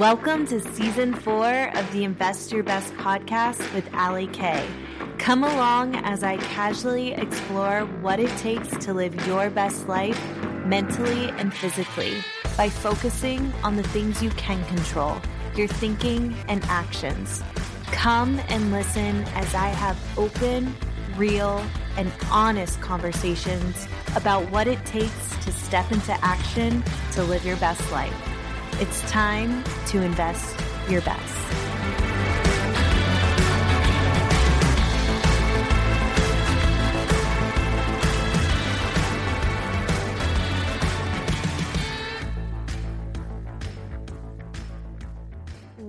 Welcome to season four of the Invest Your Best podcast with Allie Kay. Come along as I casually explore what it takes to live your best life mentally and physically by focusing on the things you can control, your thinking and actions. Come and listen as I have open, real, and honest conversations about what it takes to step into action to live your best life. It's time to invest your best.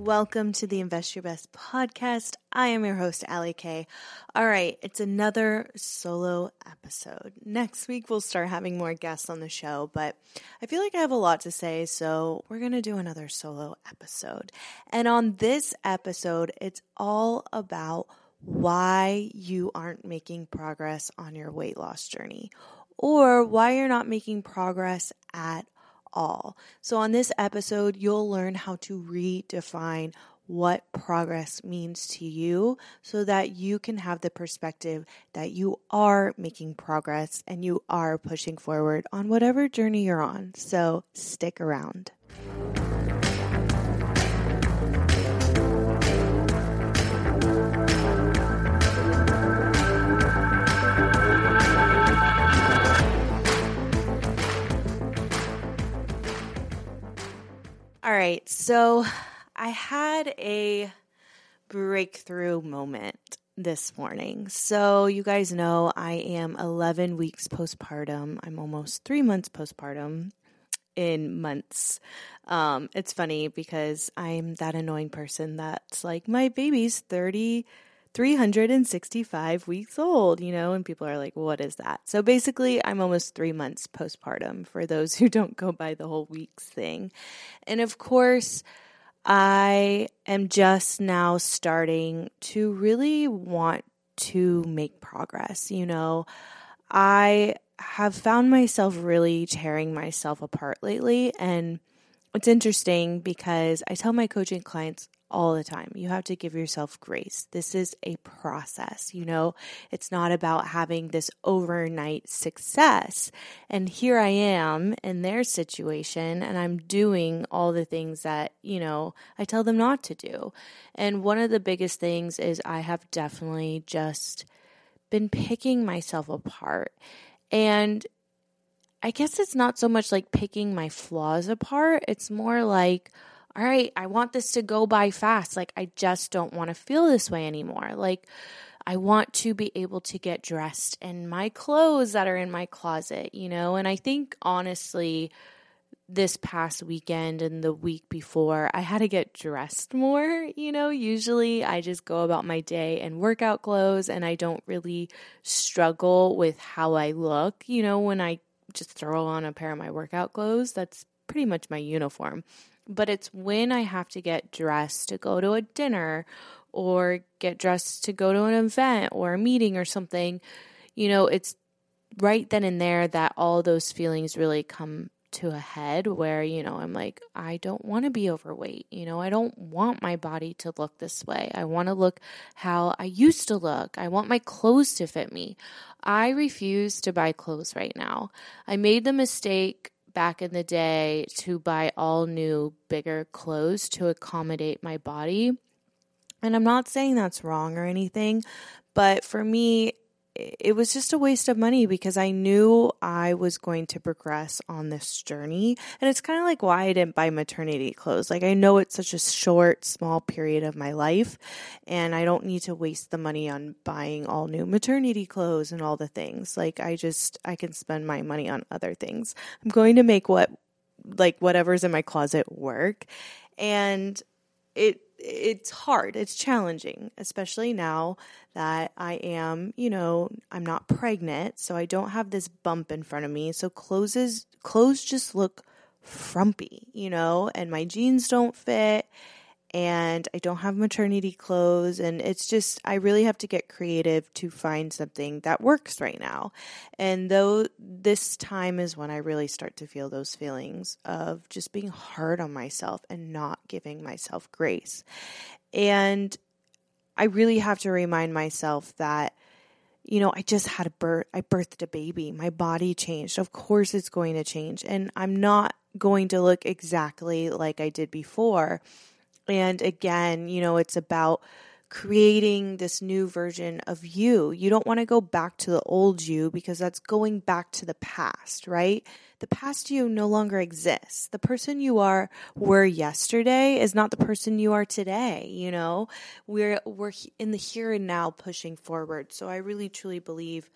Welcome to the Invest Your Best podcast. I am your host, Allie Kay. All right, it's another solo episode. Next week, we'll start having more guests on the show, but I feel like I have a lot to say, so we're going to do another solo episode. And on this episode, it's all about why you aren't making progress on your weight loss journey or why you're not making progress at all. So, on this episode, you'll learn how to redefine what progress means to you so that you can have the perspective that you are making progress and you are pushing forward on whatever journey you're on. So, stick around. So I had a breakthrough moment this morning. So, you guys know I am 11 weeks postpartum. I'm almost three months postpartum in months. Um, it's funny because I'm that annoying person that's like, my baby's 30 365 weeks old, you know, and people are like, what is that? So basically, I'm almost three months postpartum for those who don't go by the whole weeks thing. And of course, I am just now starting to really want to make progress. You know, I have found myself really tearing myself apart lately. And it's interesting because I tell my coaching clients all the time. You have to give yourself grace. This is a process, you know? It's not about having this overnight success. And here I am in their situation and I'm doing all the things that, you know, I tell them not to do. And one of the biggest things is I have definitely just been picking myself apart. And I guess it's not so much like picking my flaws apart, it's more like, all right, I want this to go by fast. Like, I just don't want to feel this way anymore. Like, I want to be able to get dressed in my clothes that are in my closet, you know? And I think honestly, this past weekend and the week before, I had to get dressed more. You know, usually I just go about my day in workout clothes and I don't really struggle with how I look. You know, when I just throw on a pair of my workout clothes, that's pretty much my uniform but it's when I have to get dressed to go to a dinner or get dressed to go to an event or a meeting or something, you know, it's right then and there that all those feelings really come to a head where, you know, I'm like, I don't want to be overweight. You know, I don't want my body to look this way. I want to look how I used to look. I want my clothes to fit me. I refuse to buy clothes right now. I made the mistake back in the day to buy all new, bigger clothes to accommodate my body. And I'm not saying that's wrong or anything, but for me, it was just a waste of money because I knew I was going to progress on this journey. And it's kind of like why I didn't buy maternity clothes. Like, I know it's such a short, small period of my life, and I don't need to waste the money on buying all new maternity clothes and all the things. Like, I just, I can spend my money on other things. I'm going to make what, like, whatever's in my closet work. And it, it's hard. It's challenging, especially now that I am, you know, I'm not pregnant, so I don't have this bump in front of me. So clothes is, clothes just look frumpy, you know, and my jeans don't fit and I don't have maternity clothes. And it's just, I really have to get creative to find something that works right now. And though this time is when I really start to feel those feelings of just being hard on myself and not giving myself grace. And I really have to remind myself that you know, I just had a birth, I birthed a baby. My body changed. Of course it's going to change. And I'm not going to look exactly like I did before. And again, you know, it's about creating this new version of you. You don't want to go back to the old you because that's going back to the past, right? The past you no longer exists. The person you are were yesterday is not the person you are today, you know? We're we're in the here and now pushing forward. So I really truly believe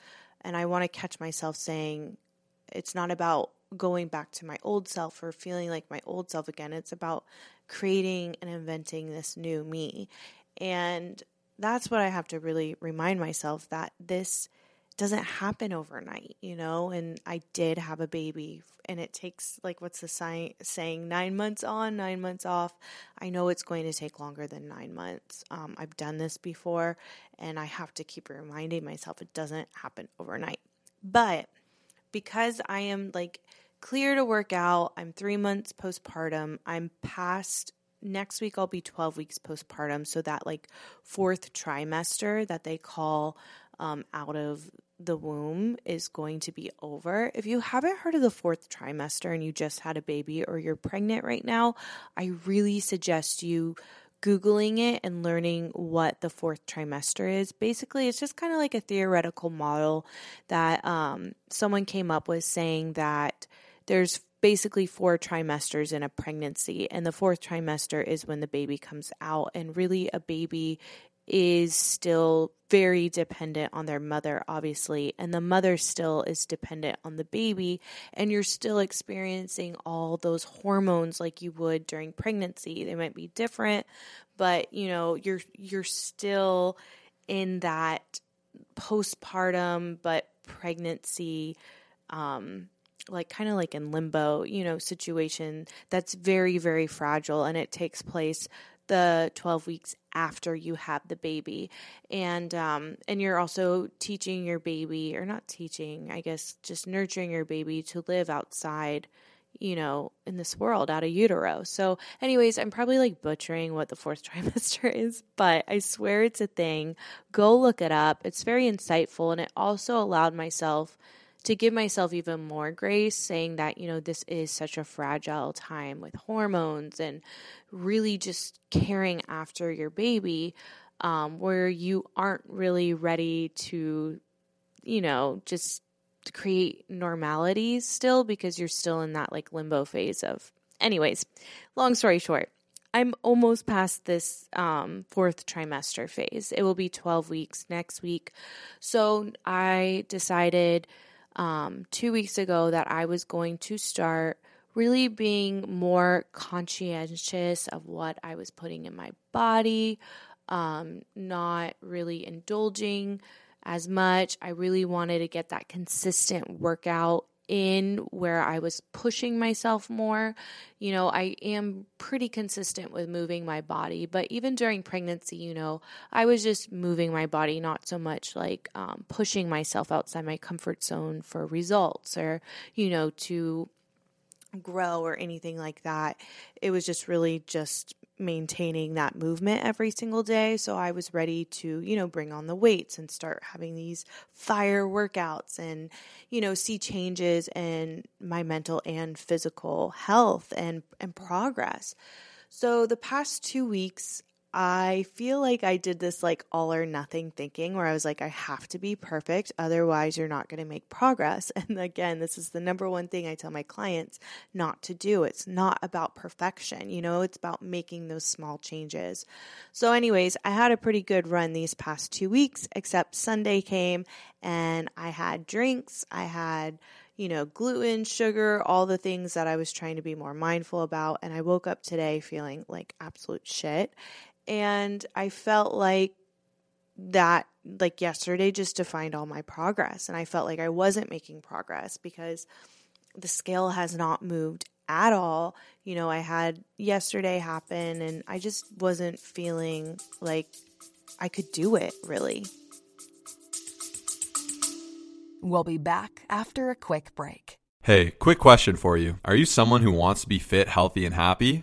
and I want to catch myself saying it's not about going back to my old self or feeling like my old self again. It's about creating and inventing this new me. And that's what I have to really remind myself that this doesn't happen overnight, you know? And I did have a baby, and it takes, like, what's the sign, saying, nine months on, nine months off. I know it's going to take longer than nine months. Um, I've done this before, and I have to keep reminding myself it doesn't happen overnight. But because I am like clear to work out, I'm three months postpartum, I'm past next week I'll be 12 weeks postpartum. So that like fourth trimester that they call um, out of the womb is going to be over. If you haven't heard of the fourth trimester and you just had a baby or you're pregnant right now, I really suggest you Googling it and learning what the fourth trimester is. Basically, it's just kind of like a theoretical model that um, someone came up with saying that there's basically four trimesters in a pregnancy, and the fourth trimester is when the baby comes out. And really, a baby is still very dependent on their mother, obviously, and the mother still is dependent on the baby, and you're still experiencing all those hormones like you would during pregnancy. They might be different, but you know, you're you're still in that postpartum but pregnancy um like kind of like in limbo, you know, situation that's very, very fragile and it takes place the 12 weeks after you have the baby. And um and you're also teaching your baby or not teaching i guess just nurturing your baby to live outside you know in this world out of utero. So anyways i'm probably like butchering what the fourth trimester is but i swear it's a thing. Go look it up. It's very insightful and it also allowed myself to give myself even more grace, saying that, you know, this is such a fragile time with hormones and really just caring after your baby, um, where you aren't really ready to, you know, just create normality still because you're still in that like limbo phase of. Anyways, long story short, I'm almost past this um, fourth trimester phase. It will be 12 weeks next week. So I decided um, two weeks ago that I was going to start really being more conscientious of what I was putting in my body, um, not really indulging as much. I really wanted to get that consistent workout in where I was pushing myself more. You know, I am pretty consistent with moving my body, but even during pregnancy, you know, I was just moving my body, not so much like um, pushing myself outside my comfort zone for results or, you know, to grow or anything like that. It was just really just maintaining that movement every single day. So I was ready to, you know, bring on the weights and start having these fire workouts and, you know, see changes in my mental and physical health and, and progress. So the past two weeks, I feel like I did this like all or nothing thinking where I was like, I have to be perfect. Otherwise, you're not going to make progress. And again, this is the number one thing I tell my clients not to do. It's not about perfection, you know, it's about making those small changes. So, anyways, I had a pretty good run these past two weeks, except Sunday came and I had drinks. I had you know, gluten, sugar, all the things that I was trying to be more mindful about. And I woke up today feeling like absolute shit. And I felt like that, like yesterday, just defined all my progress. And I felt like I wasn't making progress because the scale has not moved at all. You know, I had yesterday happen and I just wasn't feeling like I could do it really. We'll be back after a quick break. Hey, quick question for you. Are you someone who wants to be fit, healthy, and happy?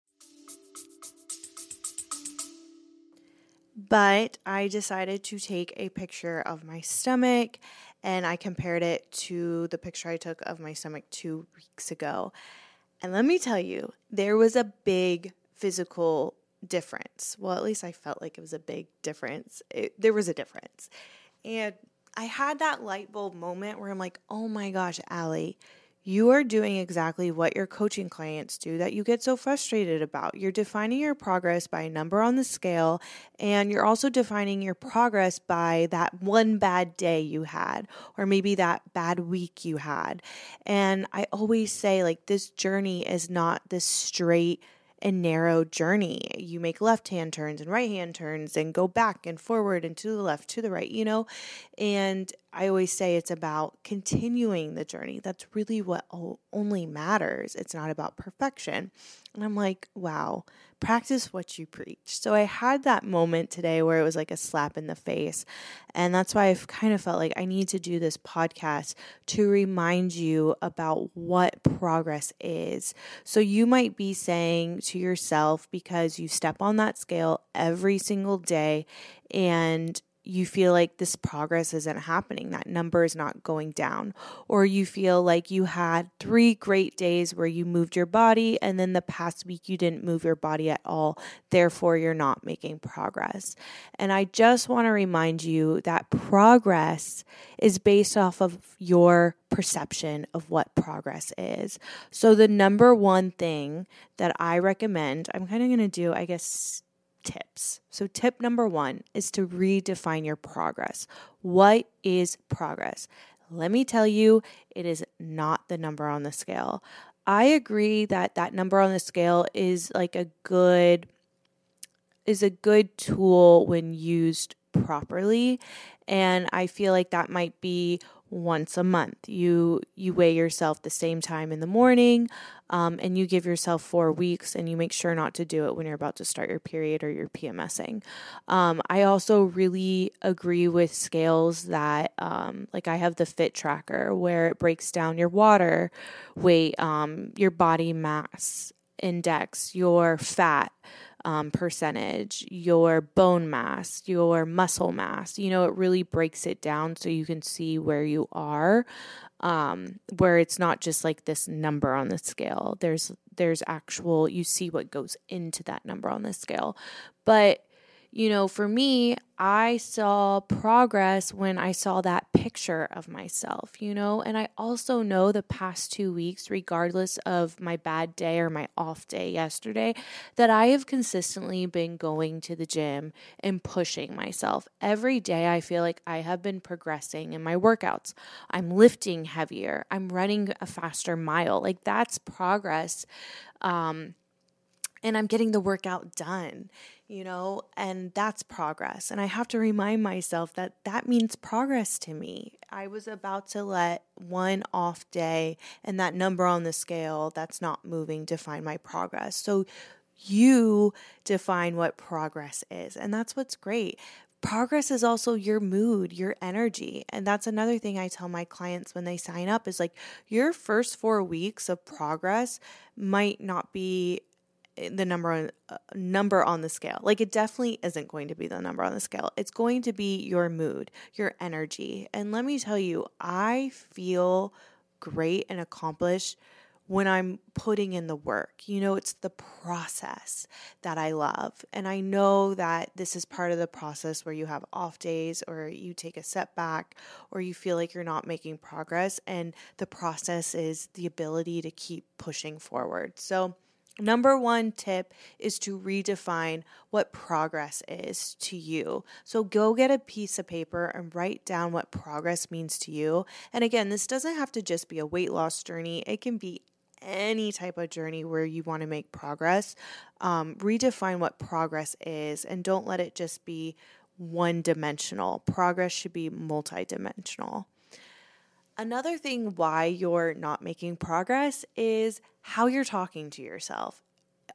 But I decided to take a picture of my stomach and I compared it to the picture I took of my stomach two weeks ago. And let me tell you, there was a big physical difference. Well, at least I felt like it was a big difference. It, there was a difference. And I had that light bulb moment where I'm like, oh my gosh, Allie, you are doing exactly what your coaching clients do that you get so frustrated about. You're defining your progress by a number on the scale, and you're also defining your progress by that one bad day you had, or maybe that bad week you had. And I always say, like, this journey is not this straight and narrow journey. You make left hand turns and right hand turns and go back and forward and to the left, to the right, you know? And I always say it's about continuing the journey. That's really what only matters. It's not about perfection. And I'm like, wow, practice what you preach. So I had that moment today where it was like a slap in the face. And that's why I've kind of felt like I need to do this podcast to remind you about what progress is. So you might be saying to yourself, because you step on that scale every single day and you feel like this progress isn't happening, that number is not going down, or you feel like you had three great days where you moved your body and then the past week you didn't move your body at all, therefore you're not making progress. And I just want to remind you that progress is based off of your perception of what progress is. So, the number one thing that I recommend, I'm kind of going to do, I guess, tips. So, tip number one is to redefine your progress. What is progress? Let me tell you, it is not the number on the scale. I agree that that number on the scale is like a good is a good tool when used properly and I feel like that might be once a month. You you weigh yourself the same time in the morning, um, and you give yourself four weeks, and you make sure not to do it when you're about to start your period or you're PMSing. Um, I also really agree with scales that, um, like I have the Fit Tracker, where it breaks down your water weight, um, your body mass index, your fat um, percentage, your bone mass, your muscle mass. You know, it really breaks it down so you can see where you are, um, where it's not just like this number on the scale. There's there's actual you see what goes into that number on the scale, but you know, for me, I saw progress when I saw that picture of myself, you know, and I also know the past two weeks, regardless of my bad day or my off day yesterday, that I have consistently been going to the gym and pushing myself. Every day, I feel like I have been progressing in my workouts. I'm lifting heavier, I'm running a faster mile. Like that's progress. Um, and I'm getting the workout done you know, and that's progress. And I have to remind myself that that means progress to me. I was about to let one off day and that number on the scale that's not moving define my progress. So you define what progress is. And that's what's great. Progress is also your mood, your energy. And that's another thing I tell my clients when they sign up is like your first 4 weeks of progress might not be the number on uh, number on the scale. Like it definitely isn't going to be the number on the scale. It's going to be your mood, your energy. And let me tell you, I feel great and accomplished when I'm putting in the work. You know, it's the process that I love. And I know that this is part of the process where you have off days or you take a setback or you feel like you're not making progress. And the process is the ability to keep pushing forward. So, Number one tip is to redefine what progress is to you. So go get a piece of paper and write down what progress means to you. And again, this doesn't have to just be a weight loss journey, it can be any type of journey where you want to make progress. Um, redefine what progress is and don't let it just be one dimensional. Progress should be multidimensional. Another thing why you're not making progress is how you're talking to yourself.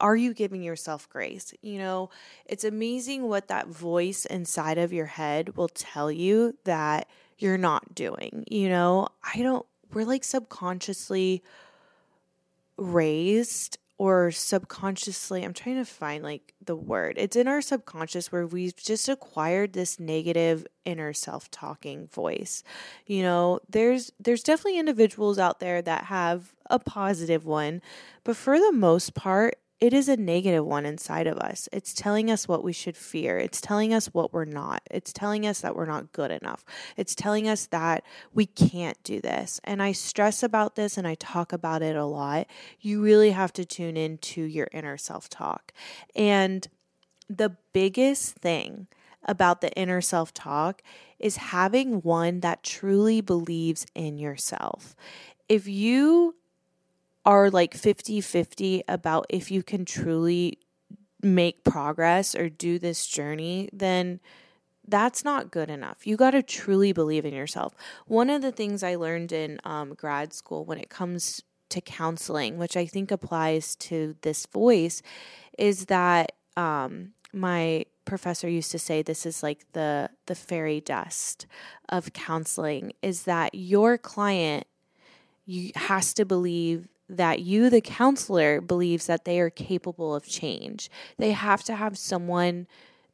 Are you giving yourself grace? You know, it's amazing what that voice inside of your head will tell you that you're not doing. You know, I don't, we're like subconsciously raised or subconsciously i'm trying to find like the word. It's in our subconscious where we've just acquired this negative inner self-talking voice. You know there's there's definitely individuals out there that have a positive one but for the most part it is a negative one inside of us. It's telling us what we should fear. It's telling us what we're not. It's telling us that we're not good enough. It's telling us that we can't do this. And I stress about this and I talk about it a lot. You really have to tune into your inner self talk. And the biggest thing about the inner self talk is having one that truly believes in yourself. If you are like 50 50 about if you can truly make progress or do this journey, then that's not good enough. You got to truly believe in yourself. One of the things I learned in um, grad school when it comes to counseling, which I think applies to this voice, is that um, my professor used to say this is like the the fairy dust of counseling is that your client you has to believe that you, the counselor, believes that they are capable of change. They have to have someone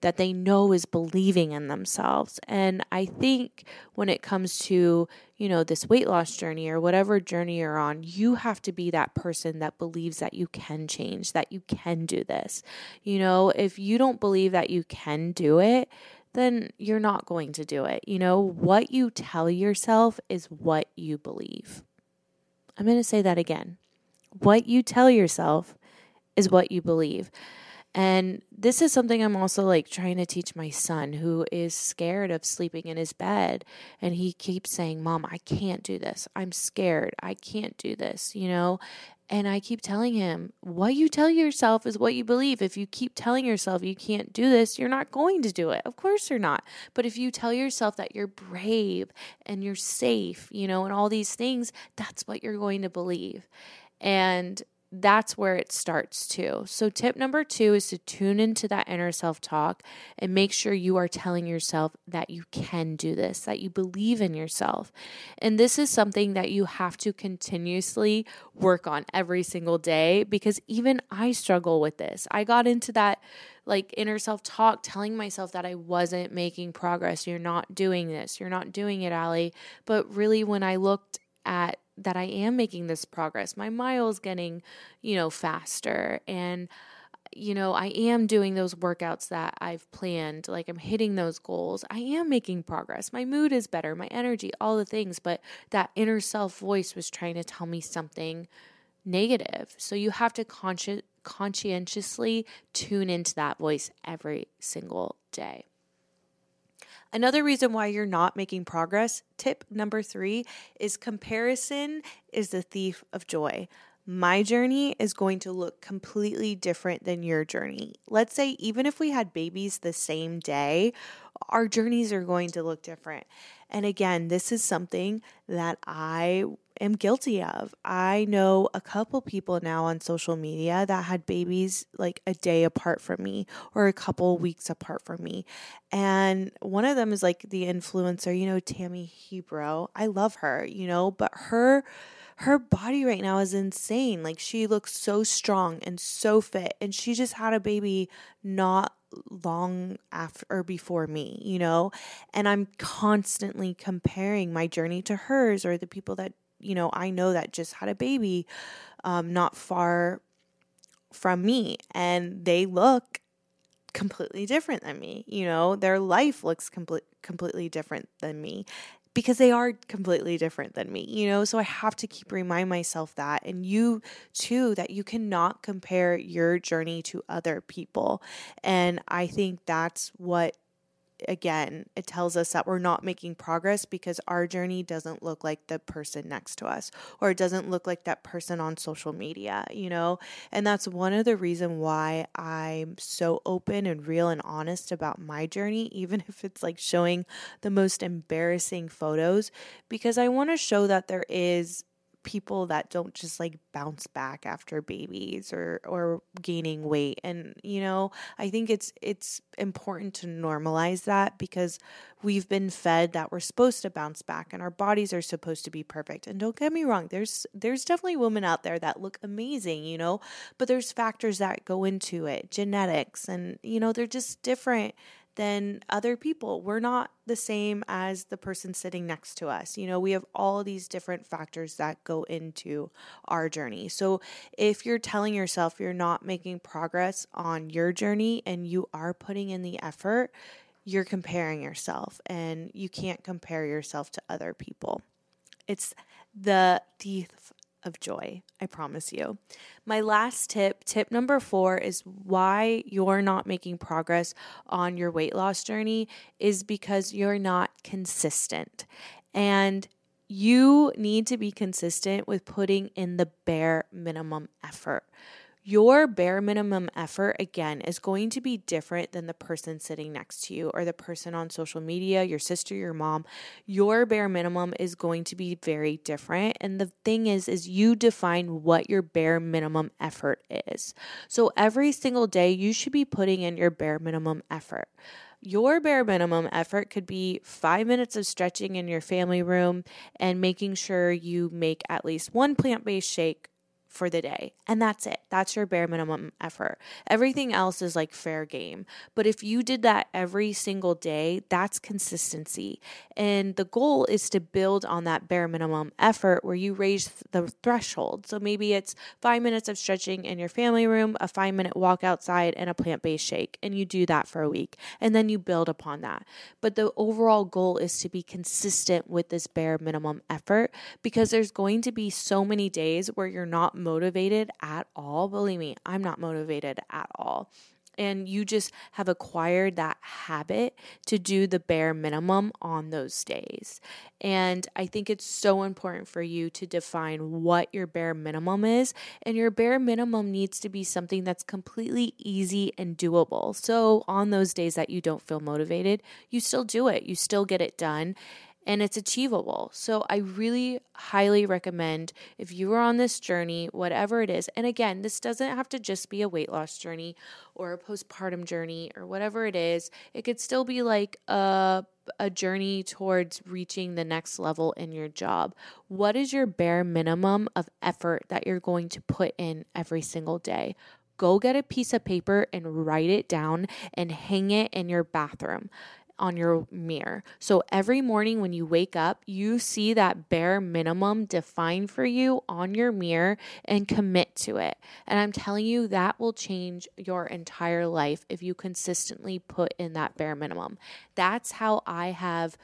that they know is believing in themselves. And I think when it comes to, you know, this weight loss journey or whatever journey you're on, you have to be that person that believes that you can change, that you can do this. You know, if you don't believe that you can do it, then you're not going to do it. You know, what you tell yourself is what you believe. I'm going to say that again. What you tell yourself is what you believe. And this is something I'm also like trying to teach my son who is scared of sleeping in his bed. And he keeps saying, Mom, I can't do this. I'm scared. I can't do this, you know? And I keep telling him, what you tell yourself is what you believe. If you keep telling yourself you can't do this, you're not going to do it. Of course you're not. But if you tell yourself that you're brave and you're safe, you know, and all these things, that's what you're going to believe. And that's where it starts too. So, tip number two is to tune into that inner self talk and make sure you are telling yourself that you can do this, that you believe in yourself. And this is something that you have to continuously work on every single day because even I struggle with this. I got into that like inner self talk, telling myself that I wasn't making progress. You're not doing this. You're not doing it, Allie. But really, when I looked at that I am making this progress. My miles getting, you know, faster and you know, I am doing those workouts that I've planned, like I'm hitting those goals. I am making progress. My mood is better, my energy, all the things, but that inner self voice was trying to tell me something negative. So you have to consci- conscientiously tune into that voice every single day. Another reason why you're not making progress, tip number three, is comparison is the thief of joy. My journey is going to look completely different than your journey. Let's say, even if we had babies the same day, our journeys are going to look different. And again, this is something that I am guilty of. I know a couple people now on social media that had babies like a day apart from me or a couple weeks apart from me. And one of them is like the influencer, you know, Tammy Hembrow. I love her, you know, but her her body right now is insane. Like she looks so strong and so fit and she just had a baby not long after or before me, you know? And I'm constantly comparing my journey to hers or the people that you know, I know that just had a baby um, not far from me and they look completely different than me. You know, their life looks complete, completely different than me. because they are completely different than me, you know? So I have to keep remind myself that and you too that you cannot compare your journey to other people. And I think that's what again, it tells us that we're not making progress because our journey doesn't look like the person next to us or it doesn't look like that person on social media, you know? And that's one of the reason why I'm so open and real and honest about my journey, even if it's like showing the most embarrassing photos, because I want to show that there is people that don't just like bounce back after babies or or gaining weight and you know i think it's it's important to normalize that because we've been fed that we're supposed to bounce back and our bodies are supposed to be perfect. And don't get me wrong there's there's definitely women out there that look amazing you know but there's factors that go into it genetics and you know they're just different than other people. We're not the same as the person sitting next to us. You know, we have all these different factors that go into our journey. So if you're telling yourself you're not making progress on your journey and you are putting in the effort, you're comparing yourself and you can't compare yourself to other people. It's the thief of joy, I promise you. My last tip, tip number four, is why you're not making progress on your weight loss journey is because you're not consistent. And you need to be consistent with putting in the bare minimum effort your bare minimum effort, again, is going to be different than the person sitting next to you or the person on social media, your sister, your mom. Your bare minimum is going to be very different. And the thing is, is you define what your bare minimum effort is. So every single day, you should be putting in your bare minimum effort. Your bare minimum effort could be five minutes of stretching in your family room and making sure you make at least one plant based shake for the day. And that's it. That's your bare minimum effort. Everything else is like fair game. But if you did that every single day, that's consistency. And the goal is to build on that bare minimum effort where you raise the threshold. So maybe it's five minutes of stretching in your family room, a five minute walk outside, and a plant based shake. And you do that for a week. And then you build upon that. But the overall goal is to be consistent with this bare minimum effort because there's going to be so many days where you're not motivated at all. Believe me, I'm not motivated at all. And you just have acquired that habit to do the bare minimum on those days. And I think it's so important for you to define what your bare minimum is. And your bare minimum needs to be something that's completely easy and doable. So on those days that you don't feel motivated, you still do it, you still get it done and it's achievable. So I really highly recommend if you are on this journey, whatever it is. And again, this doesn't have to just be a weight loss journey or a postpartum journey or whatever it is. It could still be like a a journey towards reaching the next level in your job. What is your bare minimum of effort that you're going to put in every single day? Go get a piece of paper and write it down and hang it in your bathroom on your mirror. So every morning when you wake up, you see that bare minimum defined for you on your mirror and commit to it. And I'm telling you, that will change your entire life if you consistently put in that bare minimum. That's how I have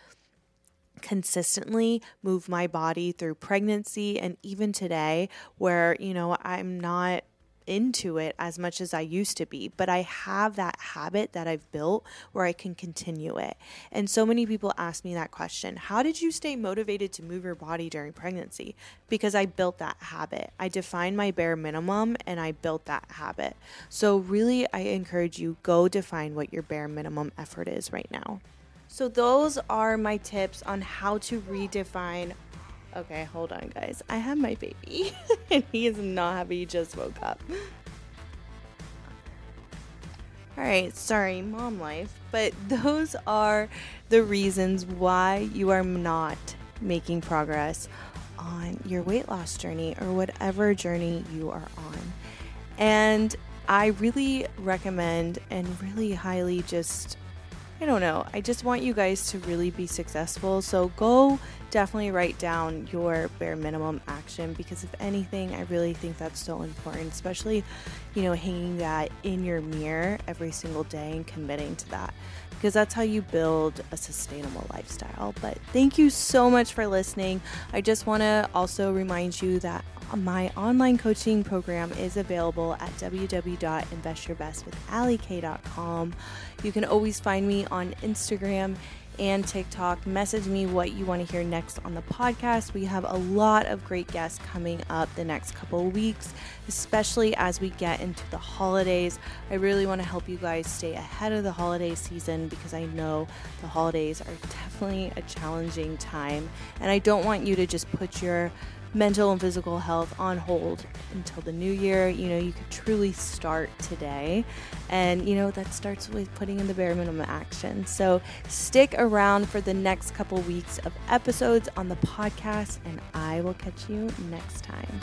consistently moved my body through pregnancy and even today where you know I'm not into it as much as I used to be, but I have that habit that I've built where I can continue it. And so many people ask me that question How did you stay motivated to move your body during pregnancy? Because I built that habit. I defined my bare minimum and I built that habit. So, really, I encourage you go define what your bare minimum effort is right now. So, those are my tips on how to redefine Okay, hold on, guys. I have my baby, and he is not happy. He just woke up. All right, sorry, mom life. But those are the reasons why you are not making progress on your weight loss journey or whatever journey you are on. And I really recommend and really highly just I don't know. I just want you guys to really be successful. So go definitely write down your bare minimum action because if anything, I really think that's so important, especially, you know, hanging that in your mirror every single day and committing to that because that's how you build a sustainable lifestyle. But thank you so much for listening. I just want to also remind you that my online coaching program is available at www.investyourbestwithallieK.com. You can always find me on Instagram and TikTok. Message me what you want to hear next on the podcast. We have a lot of great guests coming up the next couple weeks, especially as we get into the holidays. I really want to help you guys stay ahead of the holiday season because I know the holidays are definitely a challenging time. And I don't want you to just put your mental and physical health on hold until the new year. You know, you could truly start today. And, you know, that starts with putting in the bare minimum action. So stick around for the next couple weeks of episodes on the podcast, and I will catch you next time.